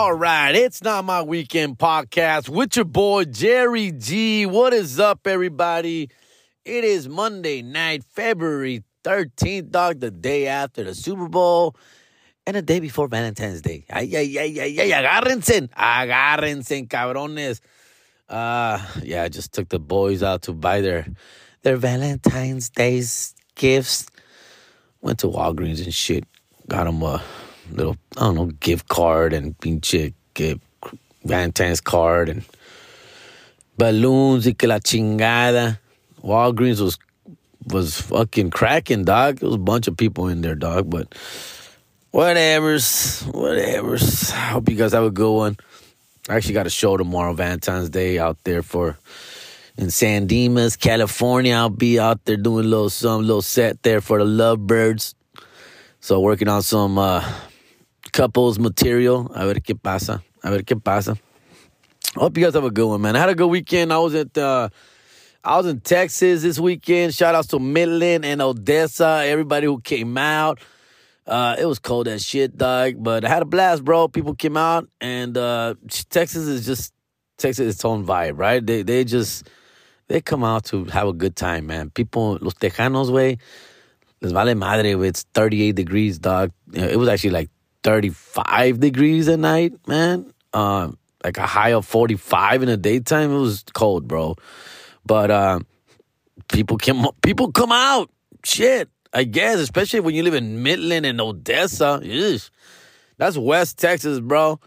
All right, it's not my weekend podcast with your boy Jerry G. What is up, everybody? It is Monday night, February 13th, dog, the day after the Super Bowl and the day before Valentine's Day. Ay, ay, ay, ay, ay, agárrense, agárrense, cabrones. Uh, yeah, I just took the boys out to buy their their Valentine's Day's gifts. Went to Walgreens and shit. Got them a little, I don't know, gift card and pinche gift, Valentine's card and balloons y que la chingada. Walgreens was was fucking cracking, dog. It was a bunch of people in there, dog, but whatever's, whatever's. I hope you guys have a good one. I actually got a show tomorrow, Valentine's Day, out there for in San Dimas, California. I'll be out there doing a little some little set there for the lovebirds. So working on some uh, couples material. A ver qué pasa. A ver qué pasa. Hope you guys have a good one, man. I had a good weekend. I was at uh, I was in Texas this weekend. Shout outs to Midland and Odessa, everybody who came out. Uh, it was cold as shit, dog, but I had a blast, bro. People came out, and uh, Texas is just Texas its own vibe, right? They they just they come out to have a good time, man. People, los Tejanos, way, les vale madre, it's 38 degrees, dog. It was actually like 35 degrees at night, man. Um, like a high of 45 in the daytime. It was cold, bro. But uh, people come, people come out. Shit, I guess, especially when you live in Midland and Odessa. That's West Texas, bro.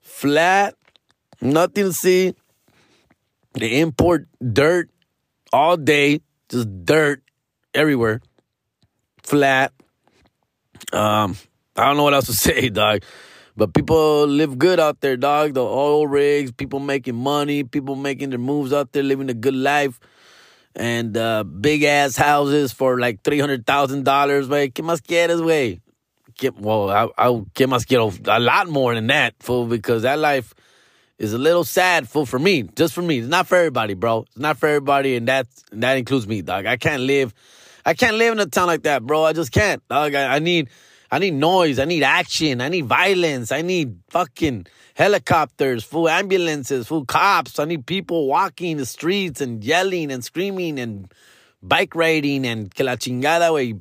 Flat, nothing to see. They import dirt all day, just dirt everywhere. Flat. Um, I don't know what else to say, dog. But people live good out there, dog. The oil rigs, people making money, people making their moves out there, living a good life. And uh, big ass houses for like three hundred thousand dollars. Way, ¿qué más quieres, way? Well, I, I, ¿qué más quiero? A lot more than that, fool, because that life is a little sad, fool, for me. Just for me. It's not for everybody, bro. It's not for everybody, and that that includes me, dog. I can't live, I can't live in a town like that, bro. I just can't, dog. I, I need. I need noise. I need action. I need violence. I need fucking helicopters, full ambulances, full cops. I need people walking the streets and yelling and screaming and bike riding and que la chingada, way.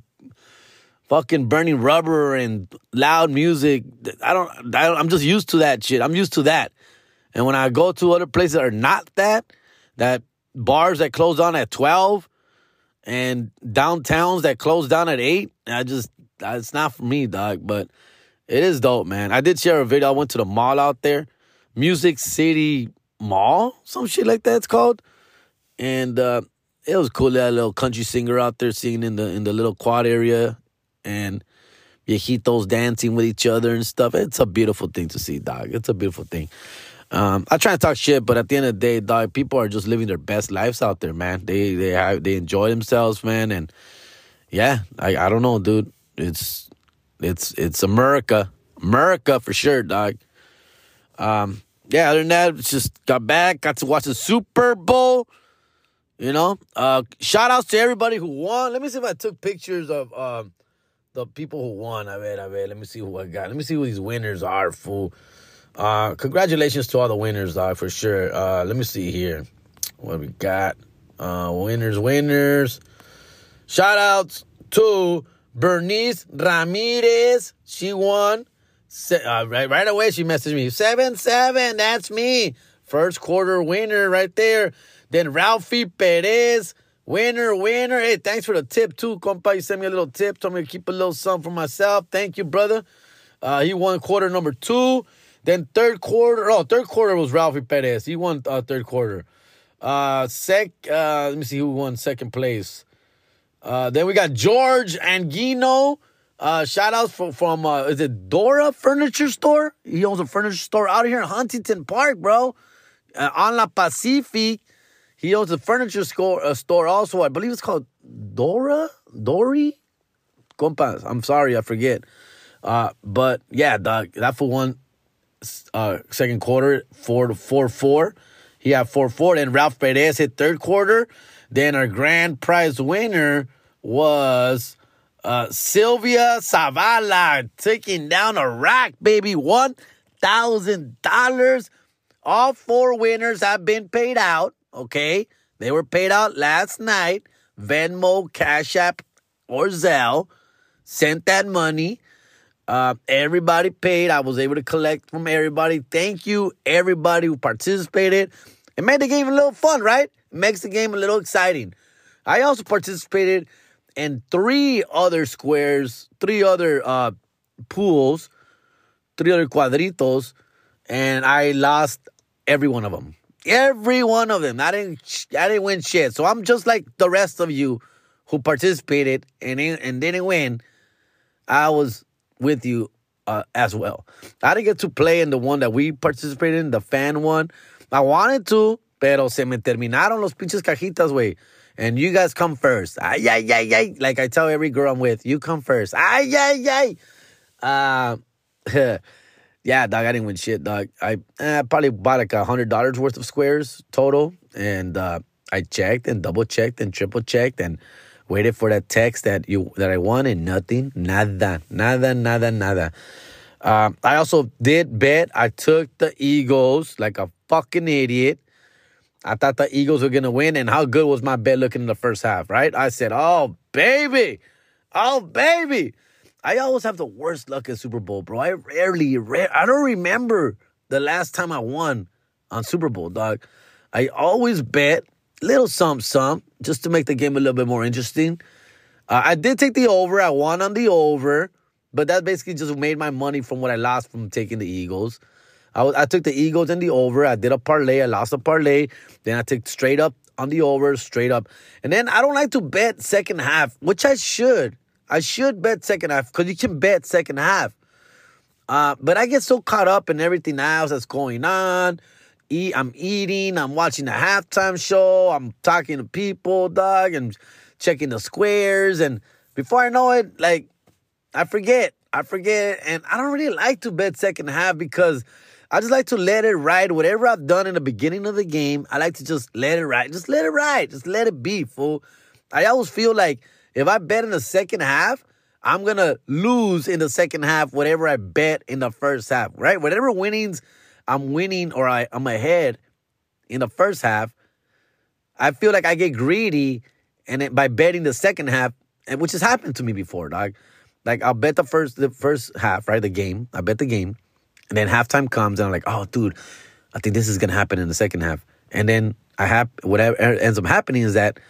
Fucking burning rubber and loud music. I don't, I don't, I'm just used to that shit. I'm used to that. And when I go to other places that are not that, that bars that close down at 12 and downtowns that close down at 8, I just, it's not for me, dog. But it is dope, man. I did share a video. I went to the mall out there, Music City Mall, some shit like that. It's called, and uh, it was cool. That little country singer out there singing in the in the little quad area, and viejitos dancing with each other and stuff. It's a beautiful thing to see, dog. It's a beautiful thing. Um, I try to talk shit, but at the end of the day, dog, people are just living their best lives out there, man. They they have they enjoy themselves, man, and yeah, I I don't know, dude. It's it's it's America, America for sure, dog. Um, yeah. Other than that, just got back, got to watch the Super Bowl. You know, uh, shout outs to everybody who won. Let me see if I took pictures of um, the people who won. I bet, I bet. Let me see who I got. Let me see who these winners are, fool. Uh, congratulations to all the winners, dog, for sure. Uh, let me see here. What we got? Uh, winners, winners. Shout outs to Bernice Ramirez. She won. Uh, right, right away, she messaged me. 7 7. That's me. First quarter winner right there. Then Ralphie Perez. Winner, winner. Hey, thanks for the tip too, compa. You sent me a little tip. Told me to keep a little something for myself. Thank you, brother. Uh, he won quarter number two. Then third quarter. Oh, third quarter was Ralphie Perez. He won uh, third quarter. Uh, sec. Uh, let me see who won second place. Uh, then we got George Angino. Uh, shout outs from, from uh, is it Dora Furniture Store? He owns a furniture store out here in Huntington Park, bro. Uh, on La Pacific. He owns a furniture store, uh, store also. I believe it's called Dora? Dory? Compas. I'm sorry, I forget. Uh, but yeah, dog, that for one uh, second quarter, four to four four. He had four four. Then Ralph Perez hit third quarter. Then our grand prize winner was uh, Sylvia Zavala taking down a rack, baby. One $100,000. All four winners have been paid out. Okay. They were paid out last night. Venmo, Cash App, or Zelle sent that money. Uh, everybody paid. I was able to collect from everybody. Thank you, everybody who participated. It made the game a little fun, right? Makes the game a little exciting. I also participated in three other squares, three other uh, pools, three other cuadritos, and I lost every one of them. Every one of them. I didn't. I didn't win shit. So I'm just like the rest of you who participated and and didn't win. I was with you uh, as well. I didn't get to play in the one that we participated in, the fan one. I wanted to, pero se me terminaron los pinches cajitas, way. And you guys come first. Ay, ay, ay, ay. Like I tell every girl I'm with, you come first. Ay, ay, ay. Uh, yeah, dog, I didn't win shit, dog. I eh, probably bought like a hundred dollars worth of squares total, and uh, I checked and double checked and triple checked and waited for that text that you that I won and nothing, nada, nada, nada, nada. Uh, I also did bet. I took the Eagles like a fucking idiot. I thought the Eagles were gonna win, and how good was my bet looking in the first half, right? I said, "Oh baby, oh baby." I always have the worst luck at Super Bowl, bro. I rarely, rare, I don't remember the last time I won on Super Bowl, dog. I always bet little some some just to make the game a little bit more interesting. Uh, I did take the over. I won on the over, but that basically just made my money from what I lost from taking the Eagles. I, I took the Eagles and the over. I did a parlay. I lost a parlay. Then I took straight up on the over, straight up. And then I don't like to bet second half, which I should. I should bet second half because you can bet second half. Uh, but I get so caught up in everything else that's going on. Eat, I'm eating, I'm watching the halftime show, I'm talking to people, dog, and checking the squares. And before I know it, like, I forget. I forget. And I don't really like to bet second half because I just like to let it ride. Whatever I've done in the beginning of the game, I like to just let it ride. Just let it ride. Just let it be, fool. I always feel like if I bet in the second half, I'm gonna lose in the second half whatever I bet in the first half, right? Whatever winnings I'm winning or I, I'm ahead in the first half, I feel like I get greedy and it, by betting the second half, and which has happened to me before, dog. Like I'll bet the first the first half, right? The game. I bet the game. And then halftime comes and I'm like, oh, dude, I think this is gonna happen in the second half. And then I have whatever ends up happening is that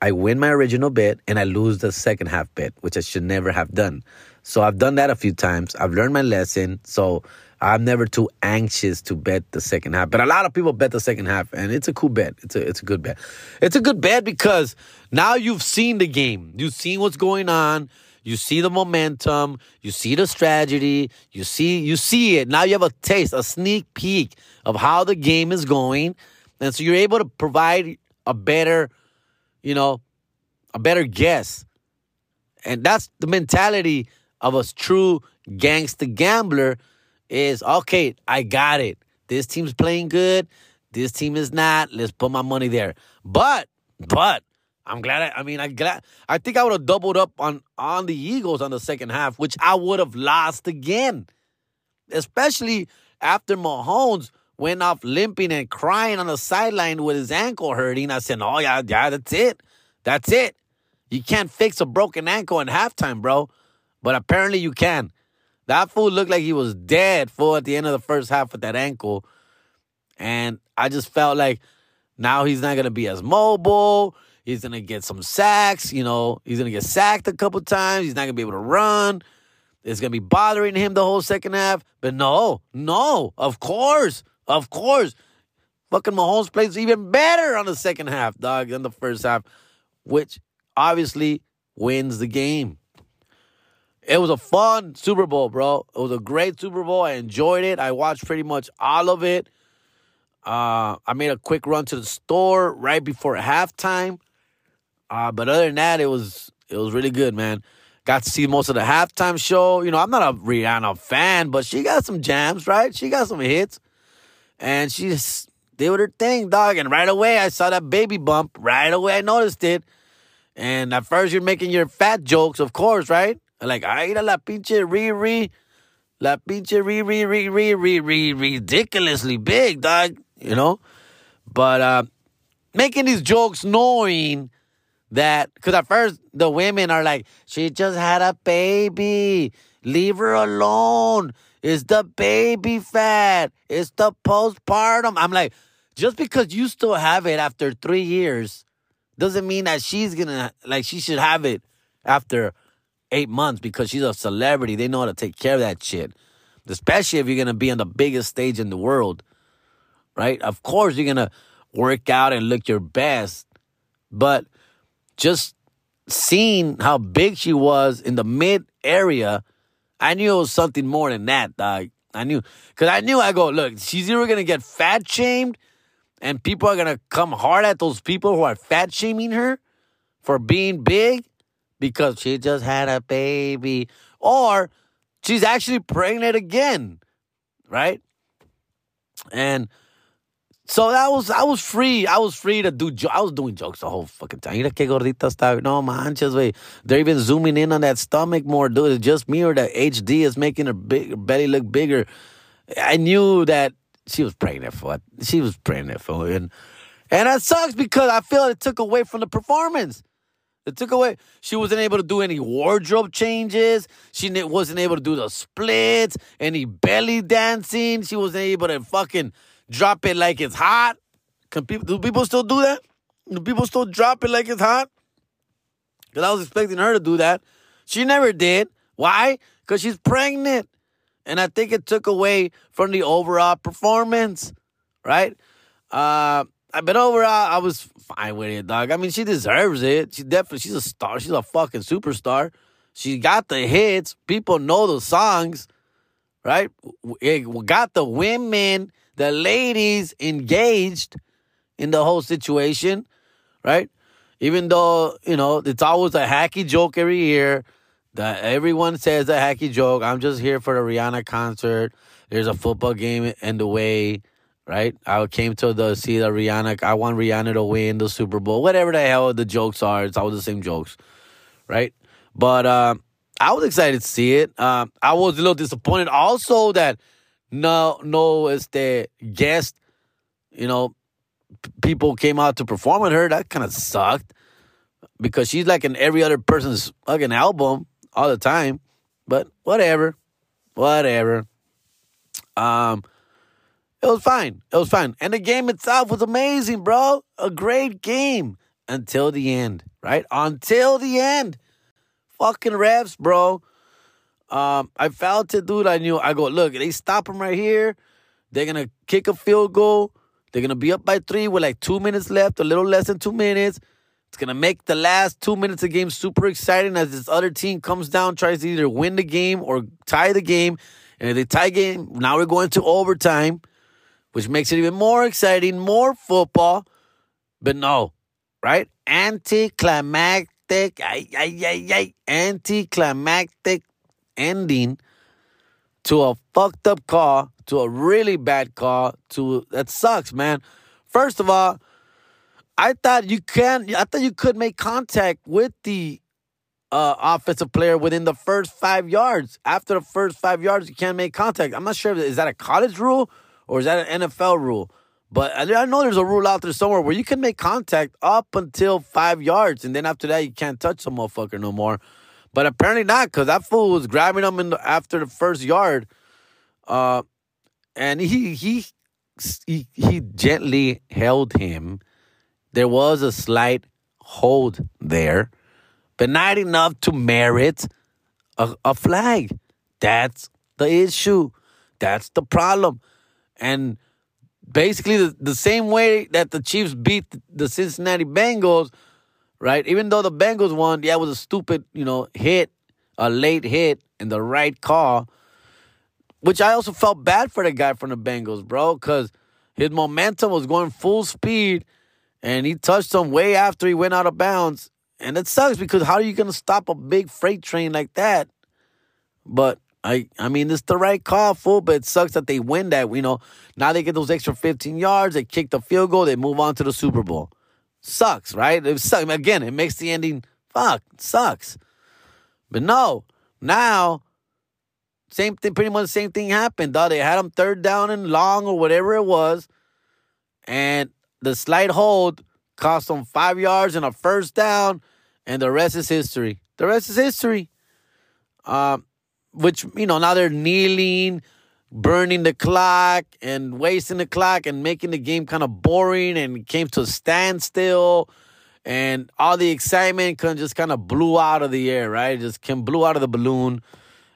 I win my original bet and I lose the second half bet, which I should never have done. So I've done that a few times. I've learned my lesson. So I'm never too anxious to bet the second half. But a lot of people bet the second half, and it's a cool bet. It's a it's a good bet. It's a good bet because now you've seen the game. You've seen what's going on. You see the momentum, you see the strategy, you see you see it. Now you have a taste, a sneak peek of how the game is going. And so you're able to provide a better, you know, a better guess. And that's the mentality of a true gangster gambler is okay, I got it. This team's playing good. This team is not. Let's put my money there. But, but I'm glad. I, I mean, I glad. I think I would have doubled up on on the Eagles on the second half, which I would have lost again, especially after Mahomes went off limping and crying on the sideline with his ankle hurting. I said, "Oh yeah, yeah, that's it, that's it. You can't fix a broken ankle in halftime, bro." But apparently you can. That fool looked like he was dead for at the end of the first half with that ankle, and I just felt like now he's not gonna be as mobile. He's gonna get some sacks. You know, he's gonna get sacked a couple times. He's not gonna be able to run. It's gonna be bothering him the whole second half. But no, no, of course, of course. Fucking Mahomes plays even better on the second half, dog, than the first half, which obviously wins the game. It was a fun Super Bowl, bro. It was a great Super Bowl. I enjoyed it. I watched pretty much all of it. Uh, I made a quick run to the store right before halftime. Uh, but other than that, it was it was really good, man. Got to see most of the halftime show. You know, I'm not a Rihanna fan, but she got some jams, right? She got some hits, and she just did her thing, dog. And right away, I saw that baby bump. Right away, I noticed it. And at first, you're making your fat jokes, of course, right? Like, ay, la pinche Riri. La pinche re, re, re, re, ridiculously big, dog. You know? But uh, making these jokes knowing that, because at first the women are like, she just had a baby. Leave her alone. It's the baby fat. It's the postpartum. I'm like, just because you still have it after three years doesn't mean that she's gonna like she should have it after eight months because she's a celebrity. They know how to take care of that shit. Especially if you're gonna be on the biggest stage in the world. Right? Of course you're gonna work out and look your best. But just seeing how big she was in the mid area, I knew it was something more than that, dog. I knew because I knew I go, look, she's either gonna get fat shamed and people are gonna come hard at those people who are fat shaming her for being big because she just had a baby, or she's actually pregnant again, right? And so that was I was free. I was free to do. Jo- I was doing jokes the whole fucking time. You Mira que gordita está. No manches, way. They're even zooming in on that stomach more. Dude, it's just me or the HD is making her big belly look bigger. I knew that she was pregnant for it. She was pregnant for it. And, and that sucks because I feel it took away from the performance. It took away. She wasn't able to do any wardrobe changes. She wasn't able to do the splits, any belly dancing. She wasn't able to fucking drop it like it's hot. Can people do people still do that? Do people still drop it like it's hot? Because I was expecting her to do that. She never did. Why? Because she's pregnant. And I think it took away from the overall performance, right? Uh, but overall, I was fine with it, dog. I mean, she deserves it. She definitely, she's a star. She's a fucking superstar. She got the hits. People know the songs, right? It got the women, the ladies engaged in the whole situation, right? Even though, you know, it's always a hacky joke every year that everyone says a hacky joke. I'm just here for the Rihanna concert. There's a football game in the way, right? I came to the see the Rihanna. I want Rihanna to win the Super Bowl. Whatever the hell the jokes are, it's always the same jokes, right? But uh, I was excited to see it. Uh, I was a little disappointed also that no, no, it's the guest. You know, people came out to perform with her. That kind of sucked because she's like in every other person's fucking album all the time, but whatever, whatever. Um, it was fine. It was fine, and the game itself was amazing, bro. A great game until the end, right? Until the end, fucking refs, bro. Um, I felt it, dude. I knew. I go, look, they stop him right here. They're gonna kick a field goal. They're gonna be up by three with like two minutes left, a little less than two minutes. It's gonna make the last two minutes of the game super exciting as this other team comes down, tries to either win the game or tie the game. And if they tie game, now we're going to overtime, which makes it even more exciting, more football. But no, right? Anticlimactic, ay, ay, ay, ay, anticlimactic ending to a fucked up call, to a really bad call, to that sucks, man. First of all, I thought you can. I thought you could make contact with the uh, offensive player within the first five yards. After the first five yards, you can't make contact. I'm not sure. Is that a college rule or is that an NFL rule? But I know there's a rule out there somewhere where you can make contact up until five yards, and then after that, you can't touch some motherfucker no more. But apparently not, because that fool was grabbing him in the, after the first yard, uh, and he he he he gently held him there was a slight hold there, but not enough to merit a, a flag. That's the issue. That's the problem. And basically, the, the same way that the Chiefs beat the Cincinnati Bengals, right? Even though the Bengals won, yeah, it was a stupid, you know, hit, a late hit, in the right call. Which I also felt bad for the guy from the Bengals, bro, because his momentum was going full speed and he touched him way after he went out of bounds. And it sucks because how are you going to stop a big freight train like that? But I, I mean, it's the right call, fool. But it sucks that they win that. You know, now they get those extra 15 yards. They kick the field goal. They move on to the Super Bowl. Sucks, right? It sucks. Again, it makes the ending fuck sucks. But no, now same thing, pretty much the same thing happened, Though They had them third down and long or whatever it was. And the slight hold cost them five yards and a first down, and the rest is history. The rest is history. Um, which, you know, now they're kneeling, burning the clock and wasting the clock and making the game kind of boring and came to a standstill and all the excitement can just kind of blew out of the air, right? just can blew out of the balloon.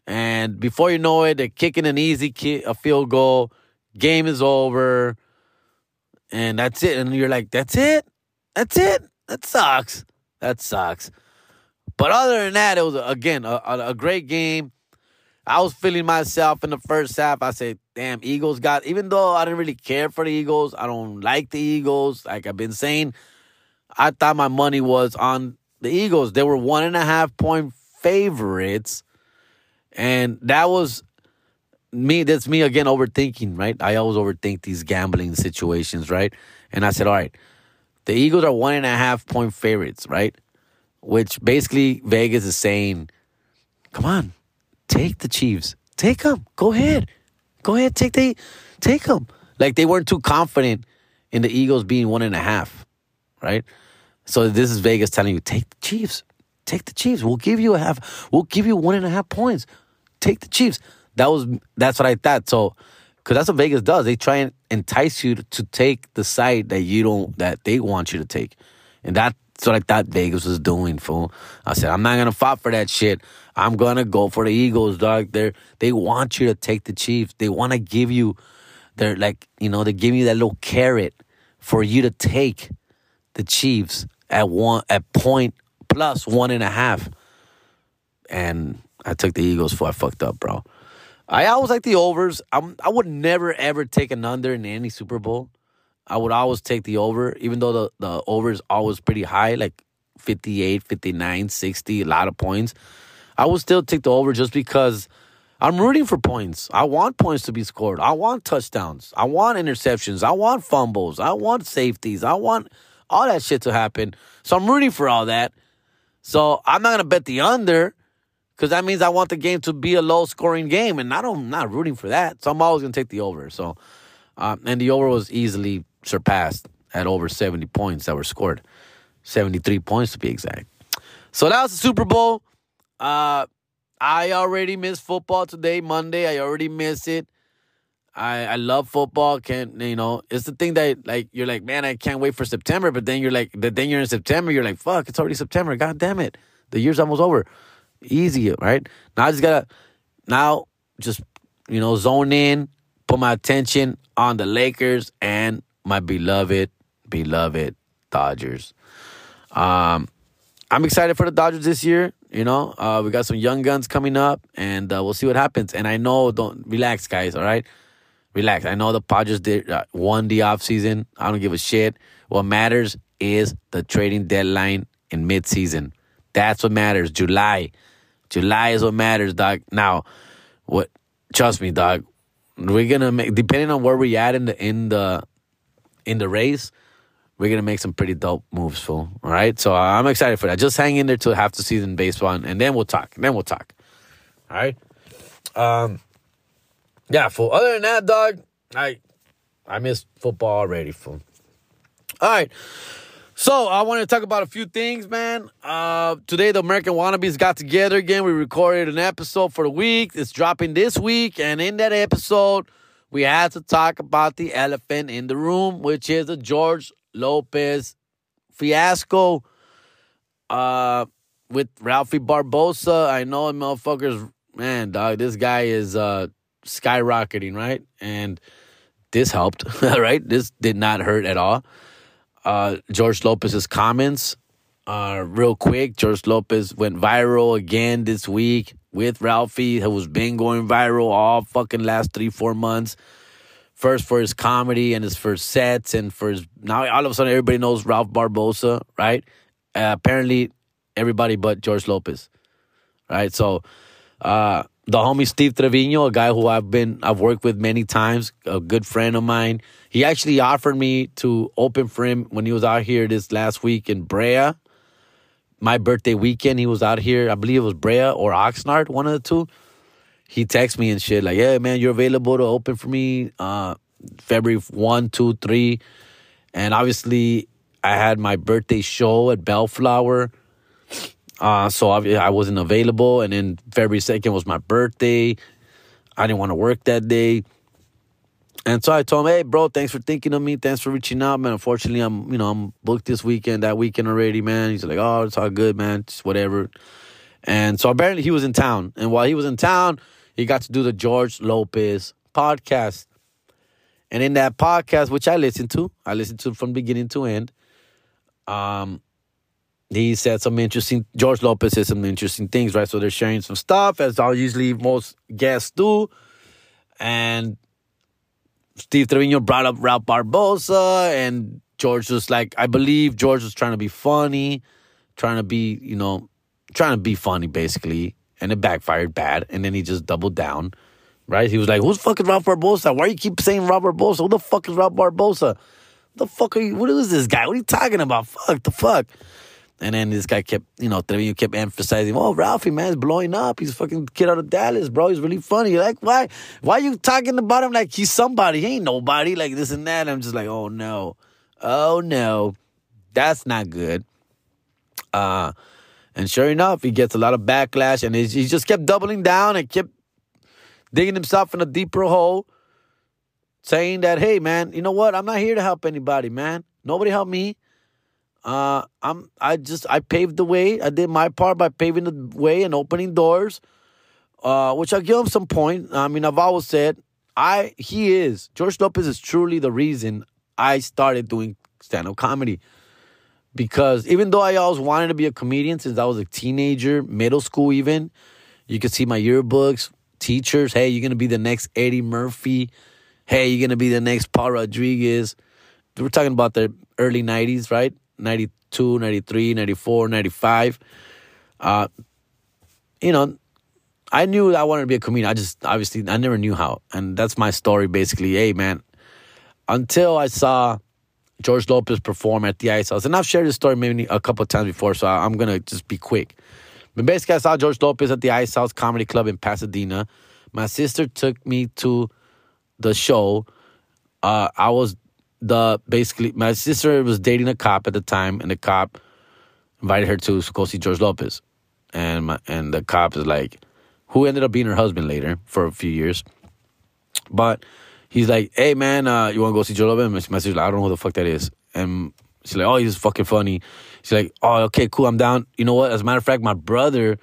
And before you know it, they're kicking an easy kick, a field goal. Game is over. And that's it. And you're like, that's it? That's it? That sucks. That sucks. But other than that, it was, again, a, a great game. I was feeling myself in the first half. I said, damn, Eagles got, even though I didn't really care for the Eagles, I don't like the Eagles. Like I've been saying, I thought my money was on the Eagles. They were one and a half point favorites. And that was me. That's me again overthinking, right? I always overthink these gambling situations, right? And I said, all right, the Eagles are one and a half point favorites, right? Which basically Vegas is saying, come on, take the Chiefs. Take them. Go ahead. Go ahead. Take the take them. Like they weren't too confident in the Eagles being one and a half, right? So this is Vegas telling you, take the Chiefs. Take the Chiefs. We'll give you a half. We'll give you one and a half points. Take the Chiefs. That was that's what I thought. So because that's what Vegas does. They try and entice you to, to take the side that you don't that they want you to take, and that's what I thought Vegas was doing, fool. I said, I'm not gonna fight for that shit. I'm gonna go for the Eagles, dog. They they want you to take the Chiefs. They want to give you, they're like, you know, they give you that little carrot for you to take the Chiefs at one at point plus one and a half. And I took the Eagles for I fucked up, bro. I always like the overs. I'm, I would never ever take an under in any Super Bowl. I would always take the over, even though the, the over is always pretty high, like 58, 59, 60, a lot of points. I would still take the over just because I'm rooting for points. I want points to be scored. I want touchdowns. I want interceptions. I want fumbles. I want safeties. I want all that shit to happen. So I'm rooting for all that. So I'm not to bet the under because that means I want the game to be a low scoring game. And I don't, I'm not rooting for that. So I'm always to take the over. So, uh, and the over was easily surpassed at over 70 points that were scored. 73 points to be exact. So that was the Super Bowl. Uh, I already miss football today, Monday. I already miss it. I, I love football. Can't you know? It's the thing that like you're like, man, I can't wait for September. But then you're like, but then you're in September. You're like, fuck, it's already September. God damn it, the year's almost over. Easy, right? Now I just gotta now just you know zone in, put my attention on the Lakers and my beloved, beloved Dodgers. Um, I'm excited for the Dodgers this year. You know, uh, we got some young guns coming up, and uh, we'll see what happens. And I know, don't relax, guys. All right, relax. I know the Padres did uh, won the offseason. I don't give a shit. What matters is the trading deadline in midseason. That's what matters. July, July is what matters, dog. Now, what? Trust me, dog. We're gonna make depending on where we at in the in the in the race, we're gonna make some pretty dope moves, fool. All right, so I'm excited for that. Just hang in there till half the season baseball, and then we'll talk. And then we'll talk. All right. Um. Yeah, fool. Other than that, dog, I I miss football already, fool. All right. So I want to talk about a few things, man. Uh, today the American Wannabes got together again. We recorded an episode for the week. It's dropping this week, and in that episode, we had to talk about the elephant in the room, which is the George Lopez fiasco uh, with Ralphie Barbosa. I know motherfuckers, man, dog, this guy is uh, skyrocketing, right? And this helped, right? This did not hurt at all. Uh, George Lopez's comments, uh, real quick. George Lopez went viral again this week with Ralphie, who's been going viral all fucking last three, four months. First for his comedy and his first sets, and for his now all of a sudden everybody knows Ralph Barbosa, right? Uh, apparently, everybody but George Lopez, right? So, uh, the homie Steve Trevino, a guy who I've been I've worked with many times, a good friend of mine. He actually offered me to open for him when he was out here this last week in Brea my birthday weekend, he was out here. I believe it was Brea or Oxnard, one of the two. He texts me and shit like, "Yeah, man, you're available to open for me uh, February one, two, three, and obviously I had my birthday show at Bellflower, uh, so I wasn't available, and then February second was my birthday. I didn't want to work that day. And so I told him, "Hey, bro, thanks for thinking of me. Thanks for reaching out, man. Unfortunately, I'm, you know, I'm booked this weekend, that weekend already, man." He's like, "Oh, it's all good, man. Just whatever." And so apparently he was in town, and while he was in town, he got to do the George Lopez podcast. And in that podcast, which I listened to, I listened to from beginning to end. Um, he said some interesting. George Lopez said some interesting things, right? So they're sharing some stuff, as all usually most guests do, and Steve Trevino brought up Ralph Barbosa, and George was like, I believe George was trying to be funny, trying to be, you know, trying to be funny basically, and it backfired bad. And then he just doubled down, right? He was like, "Who's fucking Ralph Barbosa? Why you keep saying Ralph Barbosa? Who the fuck is Ralph Barbosa? The fuck are you? What is this guy? What are you talking about? Fuck the fuck." And then this guy kept, you know, Trevino kept emphasizing, oh, Ralphie, man, is blowing up. He's fucking kid out of Dallas, bro. He's really funny. Like, why? Why are you talking about him like he's somebody? He ain't nobody, like this and that. I'm just like, oh, no. Oh, no. That's not good. Uh, and sure enough, he gets a lot of backlash, and he just kept doubling down and kept digging himself in a deeper hole, saying that, hey, man, you know what? I'm not here to help anybody, man. Nobody helped me. Uh, I'm I just I paved the way. I did my part by paving the way and opening doors. Uh, which I give him some point. I mean, I've always said I he is George Lopez is truly the reason I started doing stand up comedy. Because even though I always wanted to be a comedian since I was a teenager, middle school even, you could see my yearbooks, teachers. Hey, you're gonna be the next Eddie Murphy. Hey, you're gonna be the next Paul Rodriguez. We're talking about the early '90s, right? 92, 93, 94, 95. Uh, you know, I knew I wanted to be a comedian. I just obviously I never knew how, and that's my story basically. Hey, man, until I saw George Lopez perform at the Ice House, and I've shared this story maybe a couple of times before, so I'm gonna just be quick. But basically, I saw George Lopez at the Ice House Comedy Club in Pasadena. My sister took me to the show. Uh, I was the basically my sister was dating a cop at the time, and the cop invited her to go see George Lopez, and my, and the cop is like, who ended up being her husband later for a few years, but he's like, hey man, uh, you want to go see George Lopez? My sister's like, I don't know who the fuck that is, and she's like, oh, he's fucking funny. She's like, oh, okay, cool, I'm down. You know what? As a matter of fact, my brother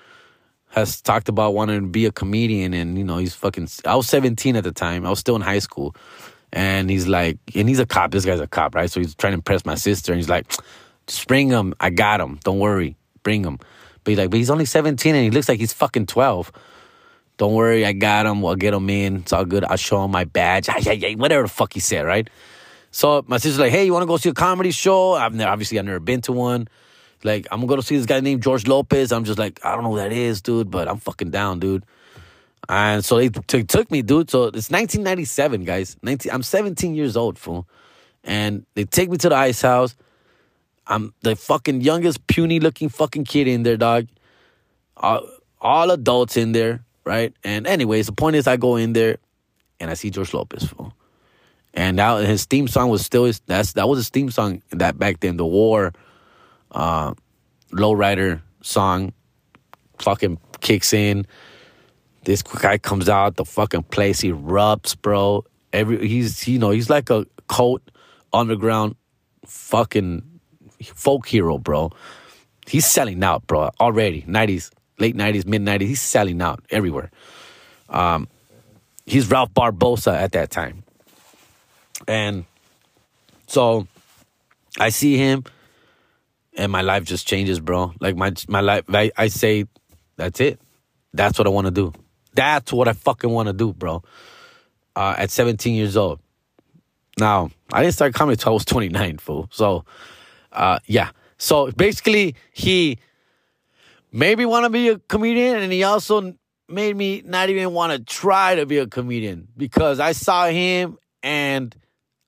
has talked about wanting to be a comedian, and you know, he's fucking. I was 17 at the time. I was still in high school. And he's like, and he's a cop. This guy's a cop, right? So he's trying to impress my sister. And he's like, bring him. I got him. Don't worry. Bring him. But he's like, but he's only 17 and he looks like he's fucking 12. Don't worry. I got him. I'll get him in. It's all good. I'll show him my badge. Whatever the fuck he said, right? So my sister's like, hey, you want to go see a comedy show? I've never, obviously, I've never been to one. Like, I'm to go see this guy named George Lopez. I'm just like, I don't know who that is, dude, but I'm fucking down, dude. And so they t- took me, dude. So it's 1997, guys. 19, I'm 17 years old, fool. And they take me to the ice house. I'm the fucking youngest, puny looking fucking kid in there, dog. All, all adults in there, right? And anyways, the point is, I go in there and I see George Lopez, fool. And now his theme song was still his, that's that was his theme song that back then, the war uh lowrider song fucking kicks in this guy comes out the fucking place. He erupts, bro. Every he's you know he's like a cult underground fucking folk hero, bro. He's selling out, bro. Already nineties, late nineties, mid nineties. He's selling out everywhere. Um, he's Ralph Barbosa at that time, and so I see him, and my life just changes, bro. Like my my life, I, I say, that's it. That's what I want to do. That's what I fucking want to do, bro. Uh, at 17 years old. Now, I didn't start comedy until I was 29, fool. So, uh, yeah. So basically, he made me want to be a comedian, and he also made me not even want to try to be a comedian because I saw him and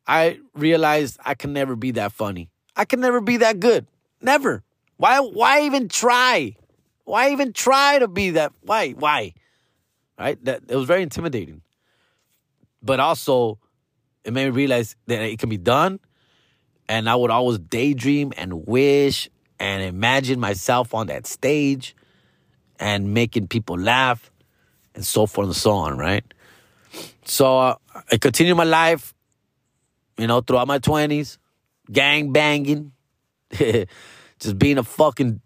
I realized I can never be that funny. I can never be that good. Never. Why why even try? Why even try to be that why? Why? right? That it was very intimidating. But also, it made me realize that it can be done. And I would always daydream and wish and imagine myself on that stage and making people laugh and so forth and so on, right? So uh, I continued my life, you know, throughout my 20s, gang banging, just being a fucking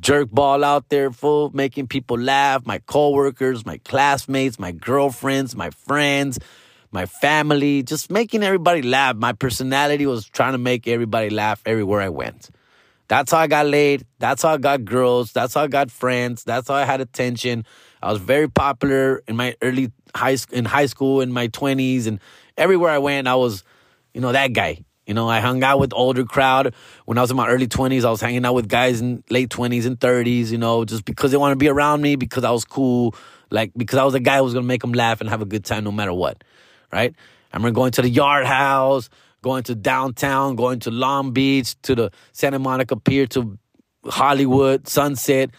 jerk ball out there, full, making people laugh, my coworkers, my classmates, my girlfriends, my friends, my family, just making everybody laugh. My personality was trying to make everybody laugh everywhere I went. That's how I got laid. That's how I got girls. That's how I got friends. That's how I had attention. I was very popular in my early high in high school, in my twenties, and everywhere I went, I was, you know, that guy. You know, I hung out with older crowd. When I was in my early 20s, I was hanging out with guys in late 20s and 30s, you know, just because they wanted to be around me, because I was cool, like because I was a guy who was going to make them laugh and have a good time no matter what, right? I remember going to the Yard House, going to downtown, going to Long Beach, to the Santa Monica Pier, to Hollywood, Sunset,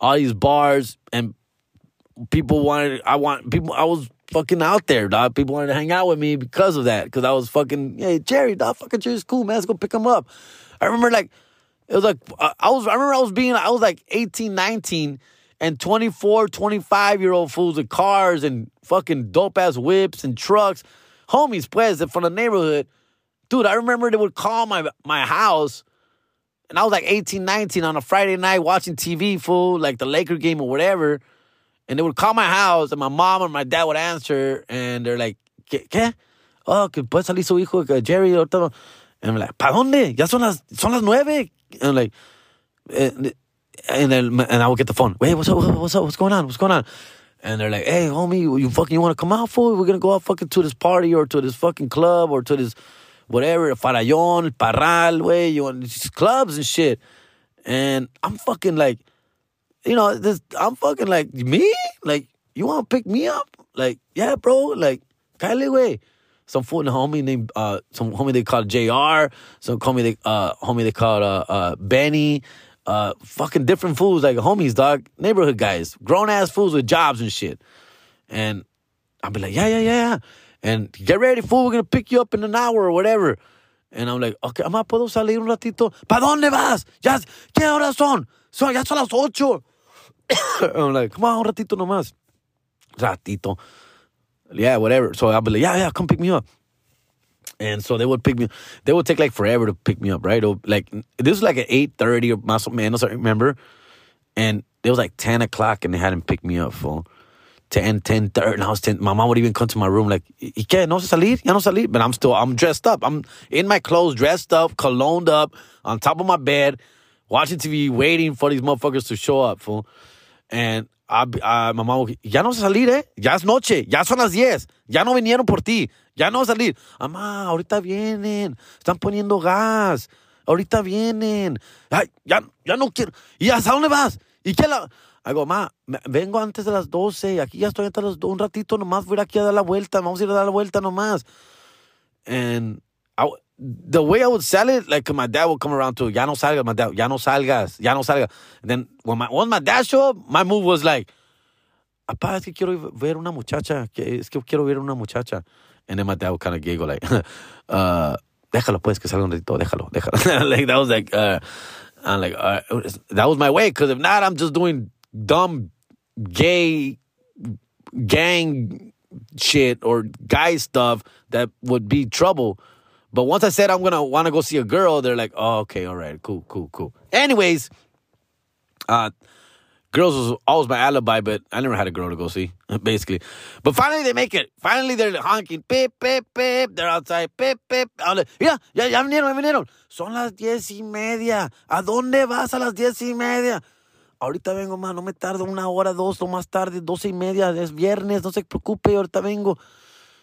all these bars, and people wanted, I want, people, I was fucking out there, dog. People wanted to hang out with me because of that. Because I was fucking, hey, Jerry, dog, fucking Jerry's cool, man. Let's go pick him up. I remember like, it was like, uh, I was, I remember I was being, I was like 18, 19, and 24, 25 year old fools with cars and fucking dope ass whips and trucks. Homies, pues, from the neighborhood. Dude, I remember they would call my, my house. And I was like 18, 19 on a Friday night watching TV, fool, like the Laker game or whatever. And they would call my house, and my mom or my dad would answer, and they're like, ¿qué? ¿Qué? Oh, que puede salir su hijo, Jerry, ahorita. And I'm like, ¿para dónde? Ya son las, son las nueve. And I'm like, and, and then and I would get the phone. Wait, what's up? What's up? What's going on? What's going on? And they're like, hey, homie, you fucking, you want to come out for? We're gonna go out fucking to this party or to this fucking club or to this whatever, Farallon, Parral, way, you want just clubs and shit. And I'm fucking like, you know, this I'm fucking like me, like you want to pick me up, like yeah, bro, like Kylie way. Some fool the homie named uh some homie they called Jr. Some homie they uh homie they called uh uh Benny. Uh, fucking different fools like homies, dog, neighborhood guys, grown ass fools with jobs and shit. And I'll be like, yeah, yeah, yeah, yeah, and get ready, fool. We're gonna pick you up in an hour or whatever. And I'm like, okay, mamá, puedo salir un ratito. ¿Para dónde vas? Ya, ¿qué horas son? Son ya son las ocho. I'm like, come on, un ratito nomás. Ratito. Yeah, whatever. So I'll be like, yeah, yeah, come pick me up. And so they would pick me. They would take like forever to pick me up, right? Oh, like this was like at eight thirty or más I remember. And it was like ten o'clock, and they hadn't picked me up for 10, 10, 30. And I was 10. My mom would even come to my room like, ¿Y qué? ¿No salir? ¿Ya no salir? But I'm still, I'm dressed up. I'm in my clothes, dressed up, cologned up, on top of my bed, watching TV, waiting for these motherfuckers to show up, fool. And I, I, my mom, ya no salir, eh? Ya es noche, ya son las 10, ya no vinieron por ti, ya no salir. Mamá, ahorita vienen, están poniendo gas, ahorita vienen. Ay, ya, ya no quiero. ¿Y hasta dónde vas? ¿Y qué la...? Hago, ma, vengo antes de las 12, aquí ya estoy hasta las un ratito nomás, voy a ir aquí a dar la vuelta, vamos a ir a dar la vuelta nomás. And the way I would sell it, like my dad would come around to, ya no salgas, my dad, ya no salgas, ya no salgas. And then when my, when my dad showed up, my move was like, Apá, es que quiero ver una muchacha, es que quiero ver una muchacha. And then my dad would kind of giggle like, uh, déjalo pues, que salga un ratito, déjalo, déjalo. like that was like, uh, I'm like, uh, that was my way, because if not, I'm just doing dumb gay gang shit or guy stuff that would be trouble. But once I said I'm gonna want to go see a girl, they're like, "Oh, okay, all right, cool, cool, cool." Anyways, uh, girls was always my alibi, but I never had a girl to go see, basically. But finally, they make it. Finally, they're honking, pip, pip, pip. They're outside, pip, pip. Ya, ya, ya vinieron, ya vinieron. Son las diez y media. ¿A dónde vas a las diez y media? Ahorita vengo, man, no me tardo una hora, dos o más tarde, doce y media. Es viernes, no se preocupe, ahorita vengo.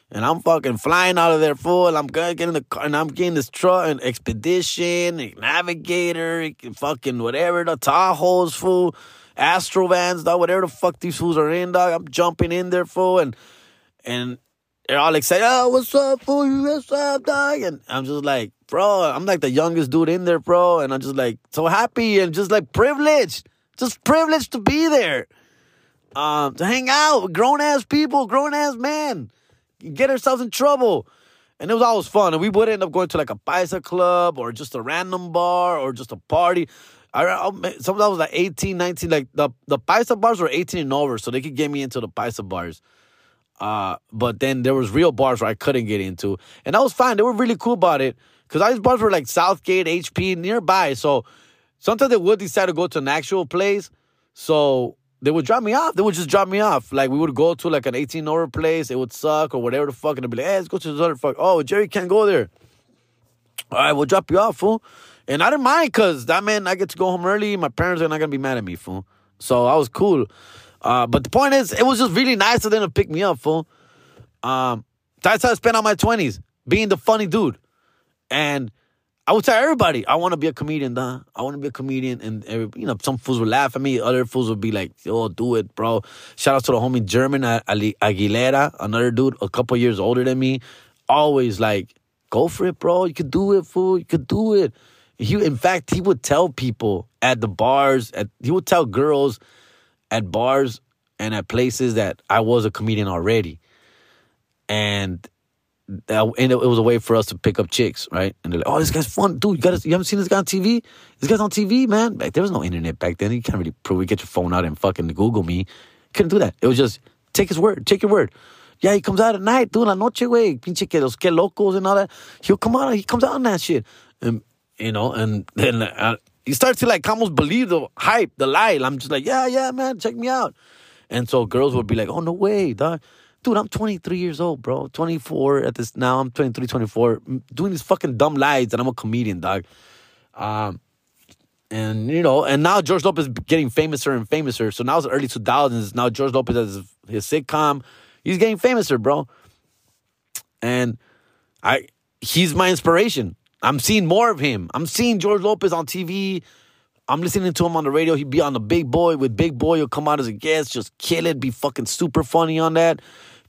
And I'm fucking flying out of there full. I'm getting the car, and I'm getting this truck and expedition, and navigator, and fucking whatever the Tahoe's full, Astro vans, dog, whatever the fuck these fools are in, dog. I'm jumping in there full, and and they're all excited. Oh, what's up, fool? What's up, dog? And I'm just like, bro, I'm like the youngest dude in there, bro, and I'm just like so happy and just like privileged, just privileged to be there. um, to hang out with grown ass people, grown ass men, get ourselves in trouble. And it was always fun. And we would end up going to like a paisa club or just a random bar or just a party. I, I sometimes I was like 18, 19. Like the, the paisa bars were 18 and over, so they could get me into the paisa bars. Uh, but then there was real bars where I couldn't get into. And that was fine. They were really cool about it. Because I these bars were like Southgate, HP, nearby. So sometimes they would decide to go to an actual place. So they would drop me off. They would just drop me off. Like we would go to like an 18 hour place. It would suck or whatever the fuck. And they'd be like, hey, let's go to this other fuck. Oh, Jerry can't go there. All right, we'll drop you off, fool. And I didn't mind because that meant I get to go home early. My parents are not going to be mad at me, fool. So I was cool. Uh, but the point is, it was just really nice of them to pick me up, fool. Um, that's how I spent all my 20s, being the funny dude. And I would tell everybody, I want to be a comedian, duh. I want to be a comedian. And, every, you know, some fools would laugh at me. Other fools would be like, oh, do it, bro. Shout out to the homie German Aguilera, another dude a couple years older than me. Always like, go for it, bro. You could do it, fool. You could do it. He, in fact, he would tell people at the bars, at, he would tell girls at bars and at places that I was a comedian already. And and it was a way for us to pick up chicks, right? And they're like, "Oh, this guy's fun, dude. You got you haven't seen this guy on TV? This guy's on TV, man." Back there was no internet back then. You can't really prove. We get your phone out and fucking Google me. Couldn't do that. It was just take his word, take your word. Yeah, he comes out at night, dude. La noche, way, pinche que los que locos and all that. He'll come out. He comes out on that shit, and you know, and then uh, he starts to like almost believe the hype, the lie. I'm just like, yeah, yeah, man, check me out. And so girls would be like, oh no way, dog dude, I'm 23 years old, bro. 24 at this now. I'm 23, 24, doing these fucking dumb lies, and I'm a comedian, dog. Um, and you know, and now George Lopez getting famouser and famouser. So now it's early 2000s. Now George Lopez has his, his sitcom. He's getting famouser, bro. And I, he's my inspiration. I'm seeing more of him. I'm seeing George Lopez on TV. I'm listening to him on the radio. He'd be on the Big Boy with Big Boy. He'll come out as a guest, just kill it, be fucking super funny on that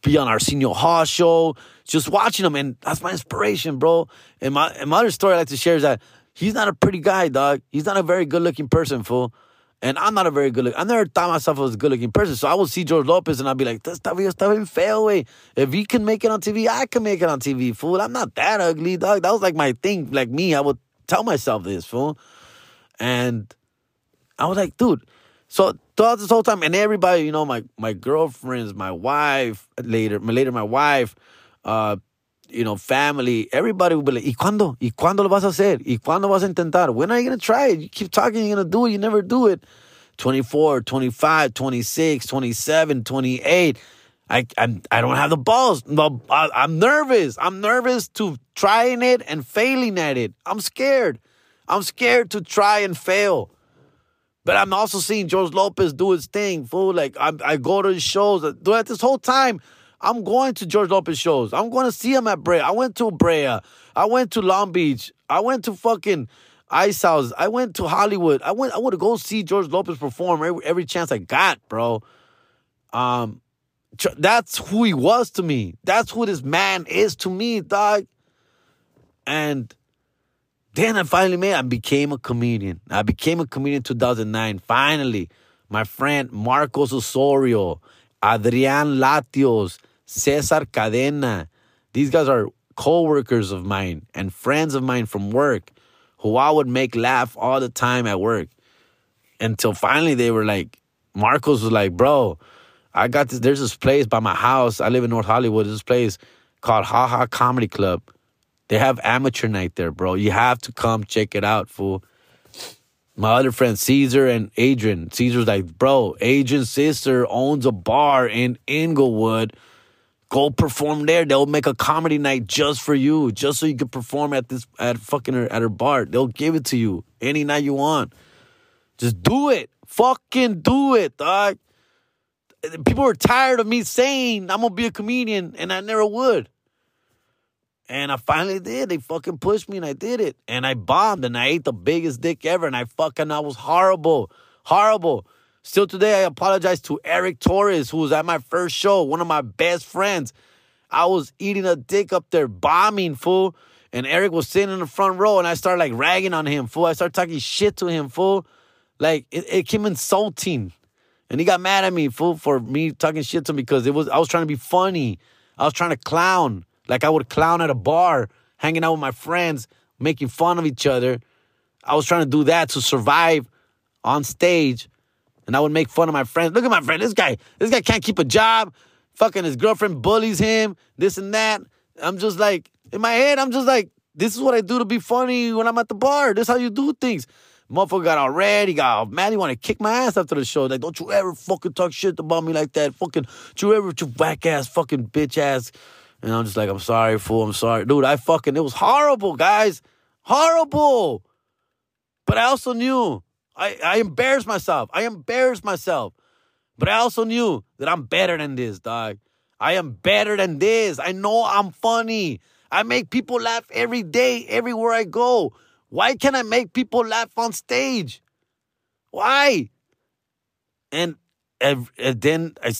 be on Arsenio Hall show, just watching him, and that's my inspiration, bro. And my and my other story I like to share is that he's not a pretty guy, dog. He's not a very good looking person, fool. And I'm not a very good look. I never thought myself as a good looking person. So I would see George Lopez and I'd be like, this stuff está bien feo, way. If he can make it on TV, I can make it on TV, fool. I'm not that ugly, dog. That was like my thing. Like me, I would tell myself this, fool. And I was like, dude. So throughout this whole time, and everybody, you know, my my girlfriends, my wife, later, later my wife, uh, you know, family, everybody would be like, ¿y cuándo? ¿Y cuándo lo vas a hacer? ¿Y cuándo vas a intentar? When are you to try it? You keep talking, you're to do it, you never do it. 24, 25, 26, 27, 28. I, I'm, I don't have the balls. I, I'm nervous. I'm nervous to trying it and failing at it. I'm scared. I'm scared to try and fail. But I'm also seeing George Lopez do his thing, fool. Like I, I go to his shows. Throughout this whole time, I'm going to George Lopez shows. I'm going to see him at Brea. I went to Brea. I went to Long Beach. I went to fucking Ice House. I went to Hollywood. I went. I want to go see George Lopez perform every, every chance I got, bro. Um, that's who he was to me. That's who this man is to me, dog. And then I finally made. I became a comedian. I became a comedian in 2009. Finally, my friend Marcos Osorio, Adrian Latios, Cesar Cadena. These guys are co-workers of mine and friends of mine from work who I would make laugh all the time at work. Until finally they were like, Marcos was like, bro, I got this. There's this place by my house. I live in North Hollywood. This place called Ha Ha Comedy Club. They have amateur night there, bro. You have to come check it out, fool. My other friend Caesar and Adrian. Caesar's like, bro, Adrian's sister owns a bar in Inglewood. Go perform there. They'll make a comedy night just for you, just so you can perform at this at fucking her at her bar. They'll give it to you any night you want. Just do it. Fucking do it, dog. People are tired of me saying I'm gonna be a comedian, and I never would. And I finally did. They fucking pushed me and I did it. And I bombed and I ate the biggest dick ever. And I fucking, I was horrible. Horrible. Still today, I apologize to Eric Torres, who was at my first show, one of my best friends. I was eating a dick up there, bombing, fool. And Eric was sitting in the front row and I started like ragging on him, fool. I started talking shit to him, fool. Like, it, it came insulting. And he got mad at me, fool, for me talking shit to him because it was I was trying to be funny. I was trying to clown. Like I would clown at a bar, hanging out with my friends, making fun of each other. I was trying to do that to survive on stage. And I would make fun of my friends. Look at my friend. This guy, this guy can't keep a job. Fucking his girlfriend bullies him, this and that. I'm just like, in my head, I'm just like, this is what I do to be funny when I'm at the bar. This is how you do things. Motherfucker got all red. He got all mad. He want to kick my ass after the show. Like, don't you ever fucking talk shit about me like that. Fucking, don't you ever, you whack ass, fucking bitch ass. And I'm just like, I'm sorry, fool. I'm sorry. Dude, I fucking, it was horrible, guys. Horrible. But I also knew, I, I embarrassed myself. I embarrassed myself. But I also knew that I'm better than this, dog. I am better than this. I know I'm funny. I make people laugh every day, everywhere I go. Why can't I make people laugh on stage? Why? And, and, then I,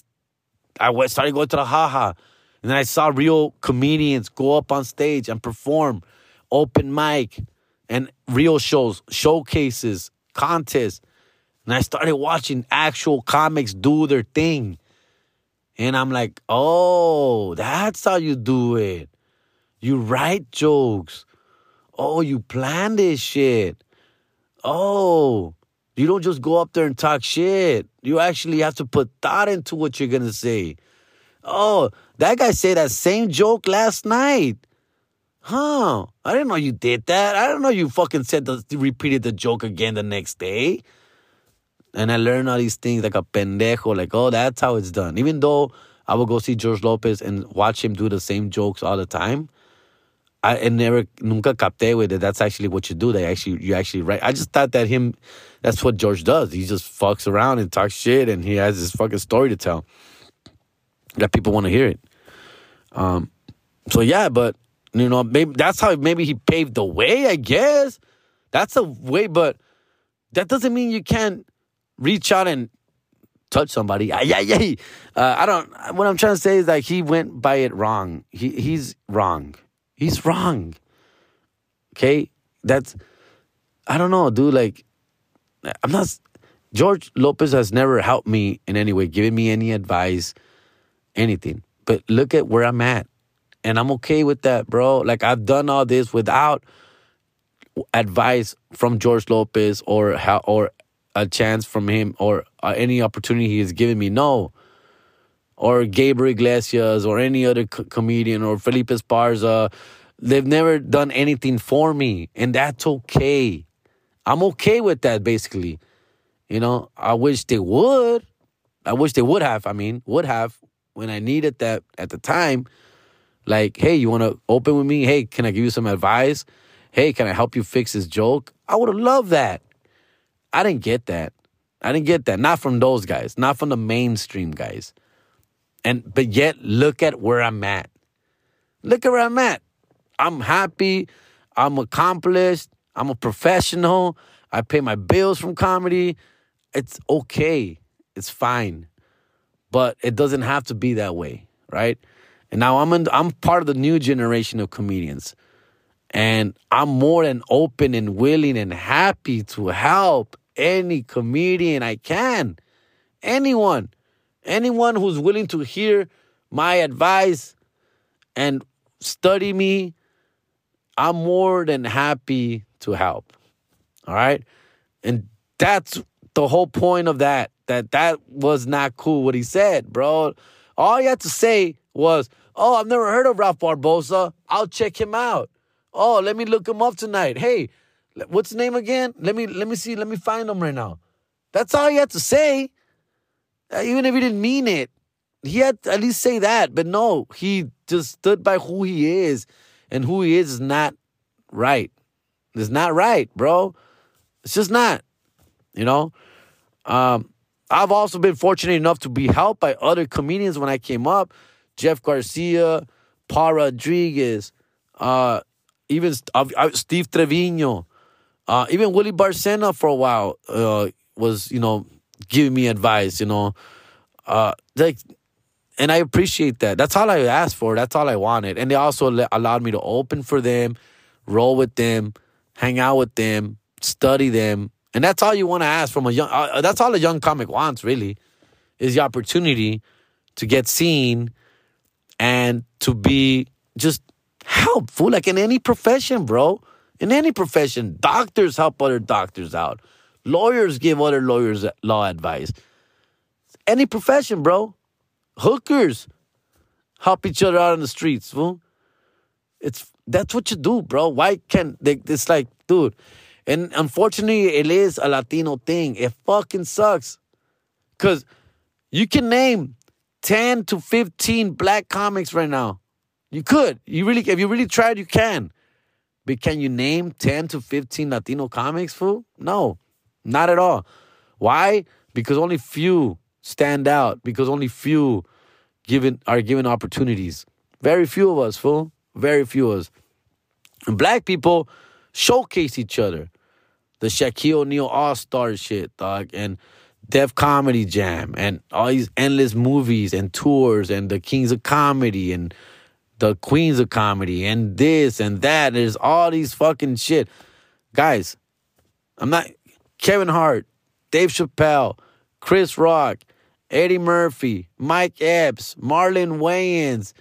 I started going to the haha. And then I saw real comedians go up on stage and perform, open mic, and real shows, showcases, contests. And I started watching actual comics do their thing. And I'm like, oh, that's how you do it. You write jokes. Oh, you plan this shit. Oh, you don't just go up there and talk shit. You actually have to put thought into what you're gonna say. Oh, that guy said that same joke last night. Huh. I didn't know you did that. I didn't know you fucking said the repeated the joke again the next day. And I learned all these things like a pendejo, like, oh, that's how it's done. Even though I would go see George Lopez and watch him do the same jokes all the time, I and never nunca capté with it. That's actually what you do. They actually you actually write. I just thought that him, that's what George does. He just fucks around and talks shit, and he has his fucking story to tell that people want to hear it. Um, so yeah, but you know, maybe that's how maybe he paved the way. I guess that's a way, but that doesn't mean you can't reach out and touch somebody. Yeah, yeah. Uh, I don't. What I'm trying to say is that he went by it wrong. He he's wrong. He's wrong. Okay, that's. I don't know, dude. Like, I'm not. George Lopez has never helped me in any way, given me any advice, anything. But look at where I'm at. And I'm okay with that, bro. Like, I've done all this without advice from George Lopez or how, or a chance from him or uh, any opportunity he has given me. No. Or Gabriel Iglesias or any other co- comedian or Felipe Esparza. They've never done anything for me. And that's okay. I'm okay with that, basically. You know, I wish they would. I wish they would have, I mean, would have when I needed that at the time. Like, hey, you want to open with me? Hey, can I give you some advice? Hey, can I help you fix this joke? I would have loved that. I didn't get that. I didn't get that. Not from those guys, not from the mainstream guys. And but yet look at where I'm at. Look at where I'm at. I'm happy. I'm accomplished. I'm a professional. I pay my bills from comedy. It's okay. It's fine. But it doesn't have to be that way, right? And now I'm in, I'm part of the new generation of comedians. And I'm more than open and willing and happy to help any comedian I can. Anyone. Anyone who's willing to hear my advice and study me, I'm more than happy to help. All right? And that's the whole point of that. That that was not cool what he said, bro. All he had to say was, "Oh, I've never heard of Ralph Barbosa. I'll check him out. Oh, let me look him up tonight. Hey, What's the name again? Let me let me see. Let me find him right now. That's all he had to say. Uh, even if he didn't mean it, he had to at least say that. But no, he just stood by who he is, and who he is is not right. It's not right, bro. It's just not. You know. Um, I've also been fortunate enough to be helped by other comedians when I came up. Jeff Garcia, Paul Rodriguez, uh, even uh, Steve Trevino. Uh, even Willie Barcena for a while uh, was, you know, giving me advice, you know. Uh, like, and I appreciate that. That's all I asked for. That's all I wanted. And they also allowed me to open for them, roll with them, hang out with them, study them. And that's all you want to ask from a young, uh, that's all a young comic wants, really. is the opportunity to get seen and to be just helpful, like in any profession, bro. In any profession, doctors help other doctors out. Lawyers give other lawyers law advice. Any profession, bro. Hookers help each other out on the streets, fool. It's that's what you do, bro. Why can't they? It's like, dude. And unfortunately, it is a Latino thing. It fucking sucks. Cause you can name 10 to 15 black comics right now. You could. You really, if you really tried, you can. But can you name 10 to 15 Latino comics, fool? No, not at all. Why? Because only few stand out, because only few given are given opportunities. Very few of us, fool. Very few of us. And black people showcase each other. The Shaquille O'Neal All Star shit, dog, and Def Comedy Jam, and all these endless movies and tours, and the Kings of Comedy, and the Queens of Comedy, and this and that. There's all these fucking shit. Guys, I'm not Kevin Hart, Dave Chappelle, Chris Rock, Eddie Murphy, Mike Epps, Marlon Wayans.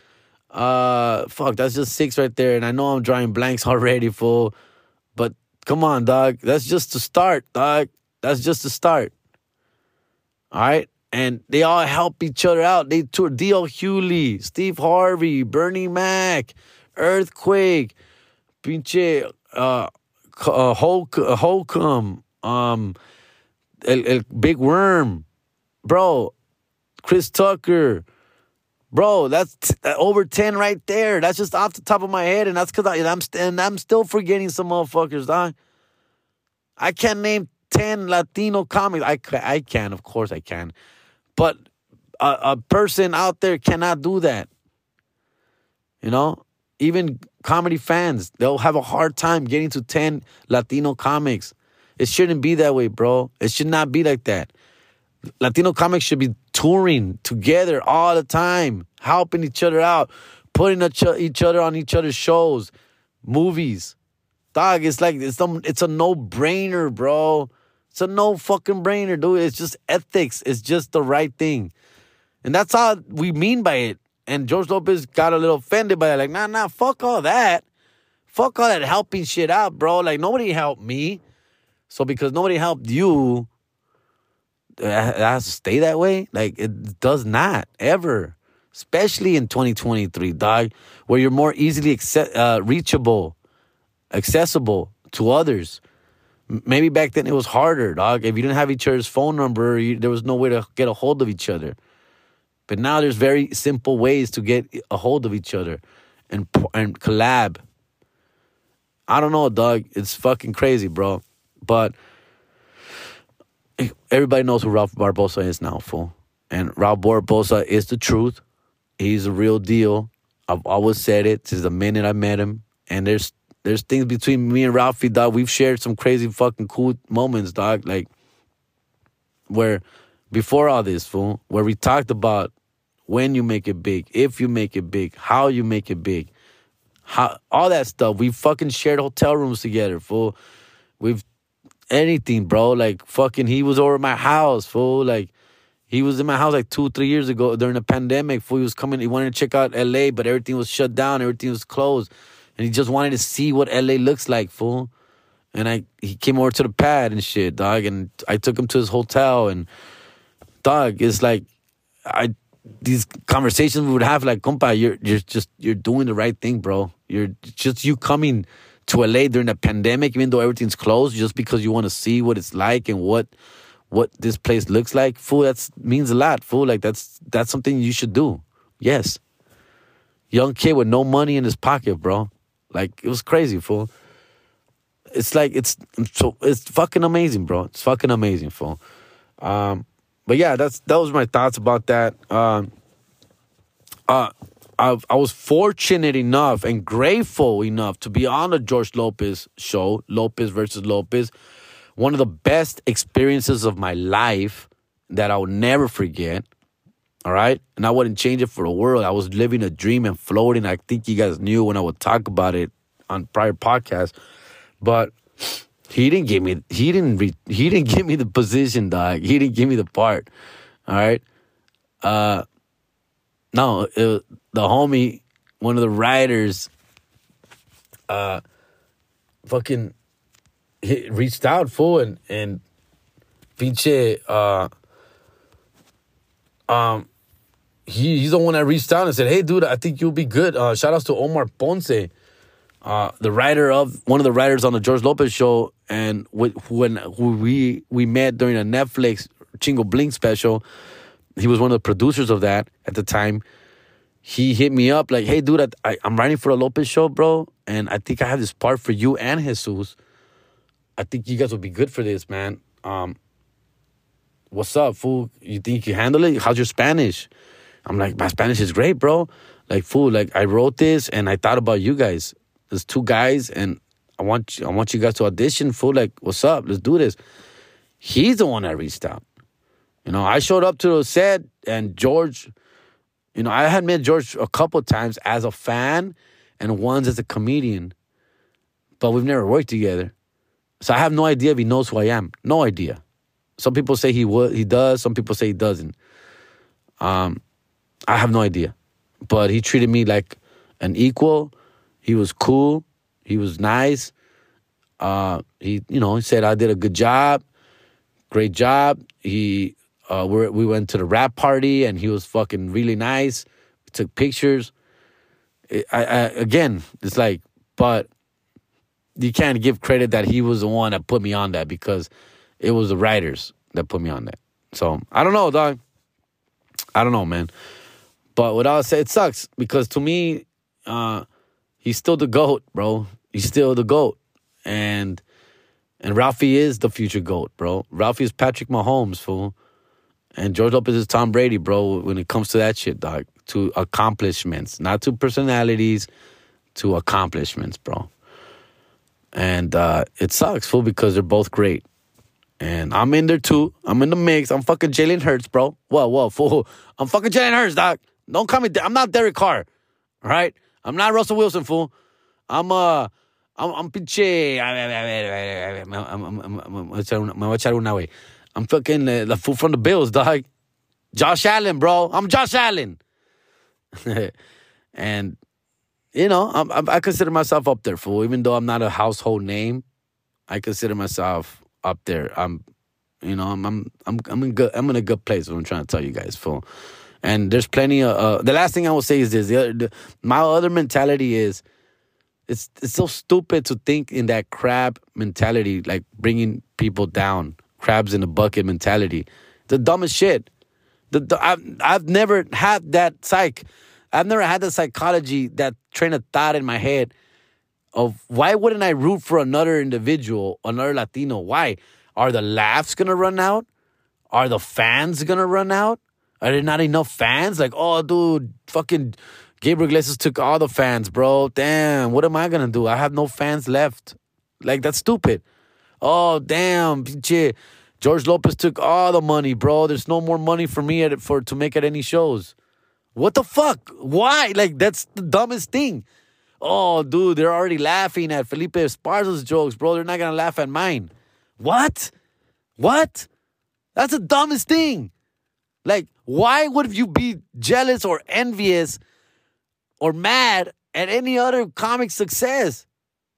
Uh, fuck, that's just six right there. And I know I'm drawing blanks already, fool. Come on, dog. That's just the start, dog. That's just the start. All right and they all help each other out. They tour D.L. Hughley, Steve Harvey, Bernie Mac, Earthquake, pinche uh, uh, Hulk, uh, Holcomb, um, El, El Big Worm, bro, Chris Tucker. Bro, that's t- uh, over 10 right there. That's just off the top of my head. And that's because I'm, st- and I'm still forgetting some motherfuckers, dog. I can't name 10 Latino comics. I, I can, of course I can. But a, a person out there cannot do that. You know, even comedy fans, they'll have a hard time getting to 10 Latino comics. It shouldn't be that way, bro. It should not be like that. Latino comics should be touring together all the time, helping each other out, putting each other on each other's shows, movies. Dog, it's like it's it's a no brainer, bro. It's a no fucking brainer, dude. It's just ethics. It's just the right thing. And that's all we mean by it. And George Lopez got a little offended by it. Like, nah, nah, fuck all that. Fuck all that helping shit out, bro. Like, nobody helped me. So because nobody helped you, it has to stay that way? Like, it does not, ever. Especially in 2023, dog, where you're more easily acce- uh, reachable, accessible to others Maybe back then it was harder, dog. If you didn't have each other's phone number, you, there was no way to get a hold of each other. But now there's very simple ways to get a hold of each other and and collab. I don't know, dog. It's fucking crazy, bro. But everybody knows who Ralph Barbosa is now, fool. And Ralph Barbosa is the truth. He's a real deal. I've always said it since the minute I met him. And there's there's things between me and Ralphie, dog. We've shared some crazy fucking cool moments, dog. Like where before all this, fool, where we talked about when you make it big, if you make it big, how you make it big, how all that stuff. We fucking shared hotel rooms together, fool. We've anything, bro. Like fucking, he was over my house, fool. Like he was in my house like two, three years ago during the pandemic. Fool, he was coming. He wanted to check out L.A., but everything was shut down. Everything was closed and he just wanted to see what LA looks like, fool. And I he came over to the pad and shit, dog, and I took him to his hotel and dog, it's like I these conversations we would have like, compa, you're you're just you're doing the right thing, bro. You're just you coming to LA during the pandemic, even though everything's closed, just because you want to see what it's like and what what this place looks like, fool. That means a lot, fool. Like that's that's something you should do. Yes, young kid with no money in his pocket, bro. Like it was crazy, fool. It's like it's so it's fucking amazing, bro. It's fucking amazing, fool. Um, but yeah, that's that was my thoughts about that. Um, uh, I I was fortunate enough and grateful enough to be on the George Lopez show, Lopez versus Lopez. One of the best experiences of my life that I will never forget. All right. And I wouldn't change it for the world. I was living a dream and floating. I think you guys knew when I would talk about it on prior podcasts. But he didn't give me he didn't re, he didn't give me the position, dog. He didn't give me the part. All right. uh, no, it, the homie, one of the writers, uh, fucking he reached out full and and pinche uh um he he's the one that reached out and said, "Hey, dude, I think you'll be good." Uh, shout outs to Omar Ponce, uh, the writer of one of the writers on the George Lopez show, and when who we we met during a Netflix Chingo Bling special. He was one of the producers of that at the time. He hit me up like, "Hey, dude, I, I'm writing for a Lopez show, bro, and I think I have this part for you and Jesus. I think you guys would be good for this, man. Um, what's up, fool? You think you handle it? How's your Spanish?" I'm like, my Spanish is great, bro. Like, fool, like I wrote this and I thought about you guys. There's two guys and I want you, I want you guys to audition, fool. Like, what's up? Let's do this. He's the one that reached out. You know, I showed up to the set and George, you know, I had met George a couple times as a fan and once as a comedian, but we've never worked together. So I have no idea if he knows who I am. No idea. Some people say he would, he does. Some people say he doesn't. Um, I have no idea. But he treated me like an equal. He was cool. He was nice. Uh, he, you know, he said I did a good job, great job. He, uh, we we went to the wrap party and he was fucking really nice. We took pictures. I, I, again, it's like, but you can't give credit that he was the one that put me on that because it was the writers that put me on that. So I don't know, dog. I don't know, man. But what I'll say, it sucks because to me, uh, he's still the goat, bro. He's still the goat, and and Ralphie is the future goat, bro. Ralphie is Patrick Mahomes, fool, and George Lopez is Tom Brady, bro. When it comes to that shit, dog, to accomplishments, not to personalities, to accomplishments, bro. And uh, it sucks, fool, because they're both great. And I'm in there too. I'm in the mix. I'm fucking Jalen Hurts, bro. Whoa, whoa, fool. I'm fucking Jalen Hurts, dog. Don't call me. I'm not Derek Carr. Right. I'm not Russell Wilson, fool. I'm uh. I'm, I'm pinche. I'm, I'm fucking uh, the fool from the Bills, dog. Josh Allen, bro. I'm Josh Allen. and you know, I'm, i consider myself up there, fool. Even though I'm not a household name, I consider myself up there. I'm, you know, I'm, I'm, I'm, I'm in good. I'm in a good place. What I'm trying to tell you guys, fool. And there's plenty of. Uh, the last thing I will say is this: the, other, the, my other mentality is, it's it's so stupid to think in that crab mentality, like bringing people down, crabs in a bucket mentality. The dumbest shit. The, the I've I've never had that psych. I've never had the psychology, that train of thought in my head of why wouldn't I root for another individual, another Latino? Why? Are the laughs gonna run out? Are the fans gonna run out? Are there not enough fans? Like, oh, dude, fucking Gabriel Iglesias took all the fans, bro. Damn, what am I gonna do? I have no fans left. Like, that's stupid. Oh, damn. George Lopez took all the money, bro. There's no more money for me at, for to make at any shows. What the fuck? Why? Like, that's the dumbest thing. Oh, dude, they're already laughing at Felipe Esparza's jokes, bro. They're not gonna laugh at mine. What? What? That's the dumbest thing. Like, why would you be jealous or envious or mad at any other comic success?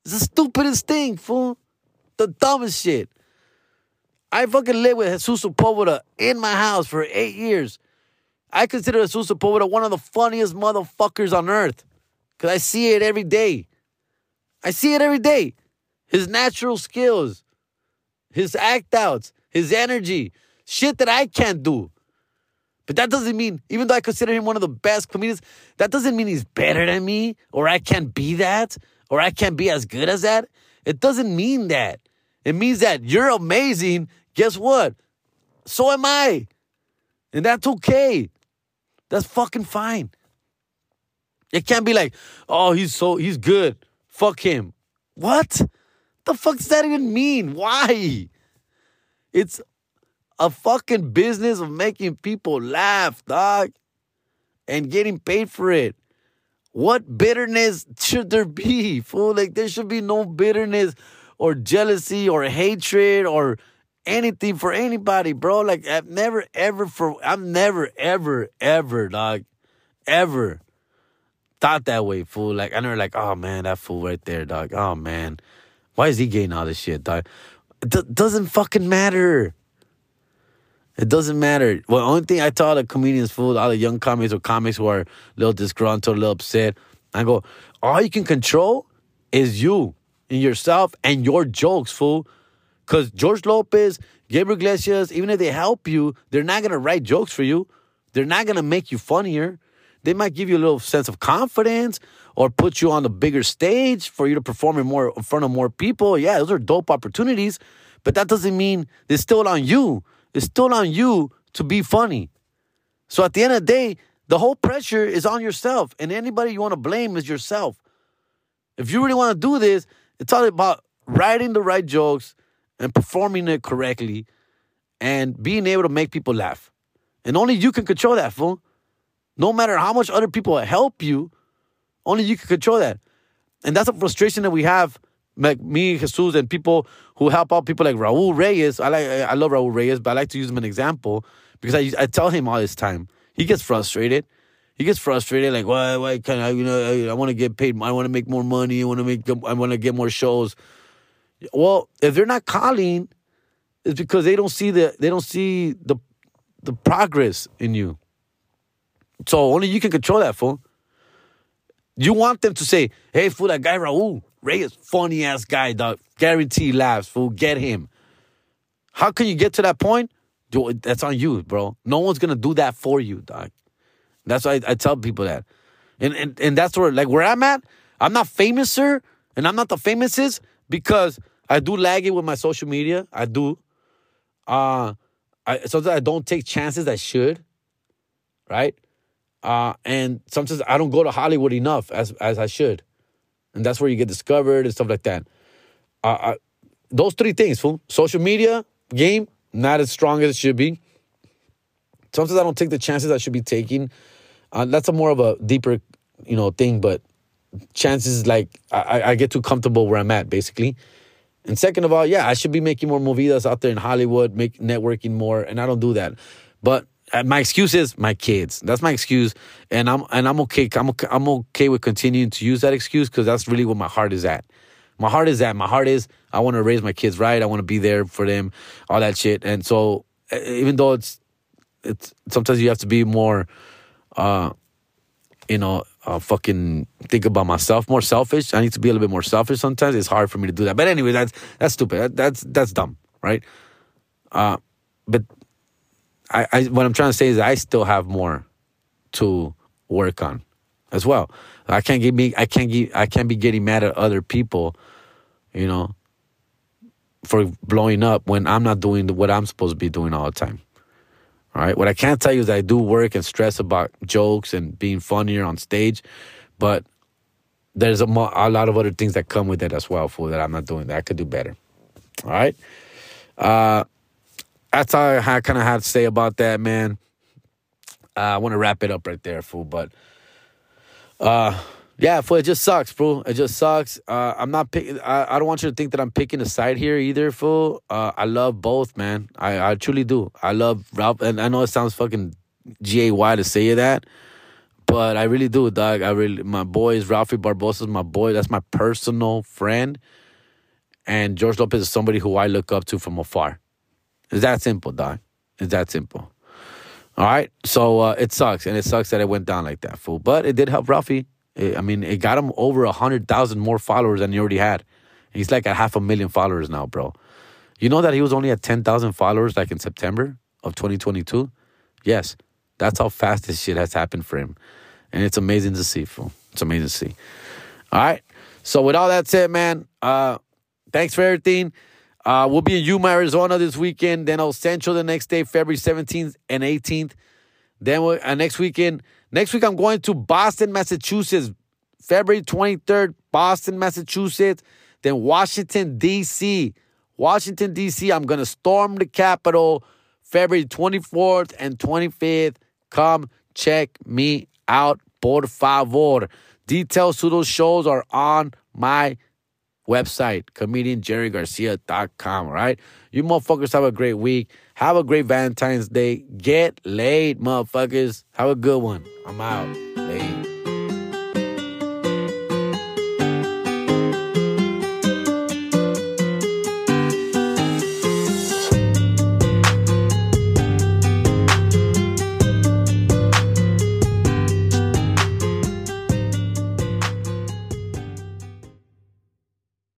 It's the stupidest thing, fool. The dumbest shit. I fucking lived with Jesus Sepulveda in my house for eight years. I consider Jesus Sepulveda one of the funniest motherfuckers on earth. Because I see it every day. I see it every day. His natural skills, his act outs, his energy, shit that I can't do. But that doesn't mean, even though I consider him one of the best comedians, that doesn't mean he's better than me or I can't be that or I can't be as good as that. It doesn't mean that. It means that you're amazing. Guess what? So am I. And that's okay. That's fucking fine. It can't be like, oh, he's so, he's good. Fuck him. What? The fuck does that even mean? Why? It's a fucking business of making people laugh, dog, and getting paid for it. What bitterness should there be? Fool, like there should be no bitterness or jealousy or hatred or anything for anybody, bro. Like I've never ever for I'm never ever ever dog ever thought that way, fool. Like I never like, oh man, that fool right there, dog. Oh man, why is he getting all this shit, dog? D- doesn't fucking matter. It doesn't matter. Well, the only thing I tell the comedians, fool, all the young comics or comics who are a little disgruntled, a little upset, I go, all you can control is you and yourself and your jokes, fool. Because George Lopez, Gabriel Iglesias, even if they help you, they're not going to write jokes for you. They're not going to make you funnier. They might give you a little sense of confidence or put you on the bigger stage for you to perform in more in front of more people. Yeah, those are dope opportunities, but that doesn't mean it's still on you. It's still on you to be funny. So at the end of the day, the whole pressure is on yourself, and anybody you want to blame is yourself. If you really want to do this, it's all about writing the right jokes and performing it correctly and being able to make people laugh. And only you can control that, fool. No matter how much other people help you, only you can control that. And that's a frustration that we have, like me, Jesus, and people who help out people like Raul Reyes. I like, I love Raul Reyes, but I like to use him as an example because I, I tell him all this time. He gets frustrated. He gets frustrated, like, why, why can't I, you know, I, I want to get paid. I want to make more money. I want to make, I want to get more shows. Well, if they're not calling, it's because they don't see the, they don't see the, the progress in you. So only you can control that, fool. You want them to say, hey, fool, that guy Raul, Ray is funny ass guy, dog. Guarantee laughs, fool. Get him. How can you get to that point? That's on you, bro. No one's gonna do that for you, dog. That's why I, I tell people that. And, and and that's where like where I'm at, I'm not famous, sir, and I'm not the famousest because I do lag it with my social media. I do. Uh I sometimes I don't take chances I should. Right? Uh, and sometimes I don't go to Hollywood enough as as I should, and that's where you get discovered and stuff like that. I, those three things, fool. Social media game not as strong as it should be. Sometimes I don't take the chances I should be taking. Uh, that's a more of a deeper, you know, thing. But chances like I, I get too comfortable where I'm at, basically. And second of all, yeah, I should be making more movidas out there in Hollywood, make networking more, and I don't do that. But my excuse is my kids. That's my excuse, and I'm and I'm okay. I'm okay, I'm okay with continuing to use that excuse because that's really what my heart is at. My heart is at. My heart is I want to raise my kids right. I want to be there for them, all that shit. And so even though it's it's sometimes you have to be more, uh, you know, uh, fucking think about myself more selfish. I need to be a little bit more selfish sometimes. It's hard for me to do that. But anyway, that's that's stupid. That, that's that's dumb, right? Uh, but I, I what I'm trying to say is I still have more to work on as well. I can't get me I can't get I can't be getting mad at other people, you know, for blowing up when I'm not doing what I'm supposed to be doing all the time. All right. What I can't tell you is I do work and stress about jokes and being funnier on stage, but there's a, mo- a lot of other things that come with it as well, for that I'm not doing that I could do better. All right. Uh, that's all I kind of had to say about that, man. Uh, I want to wrap it up right there, fool. But uh, yeah, fool, it just sucks, fool. It just sucks. Uh, I'm not picking. I, don't want you to think that I'm picking a side here either, fool. Uh, I love both, man. I, I truly do. I love Ralph, and I know it sounds fucking G A Y to say that, but I really do, dog. I really, my boy is Ralphie Barbosa's my boy. That's my personal friend, and George Lopez is somebody who I look up to from afar. It's that simple, dog. It's that simple. All right. So uh, it sucks, and it sucks that it went down like that, fool. But it did help Ralphie. It, I mean, it got him over a hundred thousand more followers than he already had. He's like at half a million followers now, bro. You know that he was only at ten thousand followers like in September of 2022. Yes, that's how fast this shit has happened for him, and it's amazing to see, fool. It's amazing to see. All right. So with all that said, man, uh, thanks for everything. Uh, we'll be in Yuma, Arizona this weekend. Then El Centro the next day, February 17th and 18th. Then uh, next weekend, next week I'm going to Boston, Massachusetts, February 23rd, Boston, Massachusetts. Then Washington, D.C. Washington, D.C. I'm going to storm the Capitol February 24th and 25th. Come check me out, por favor. Details to those shows are on my website, comedianjerrygarcia.com, right? You motherfuckers have a great week. Have a great Valentine's Day. Get laid, motherfuckers. Have a good one. I'm out.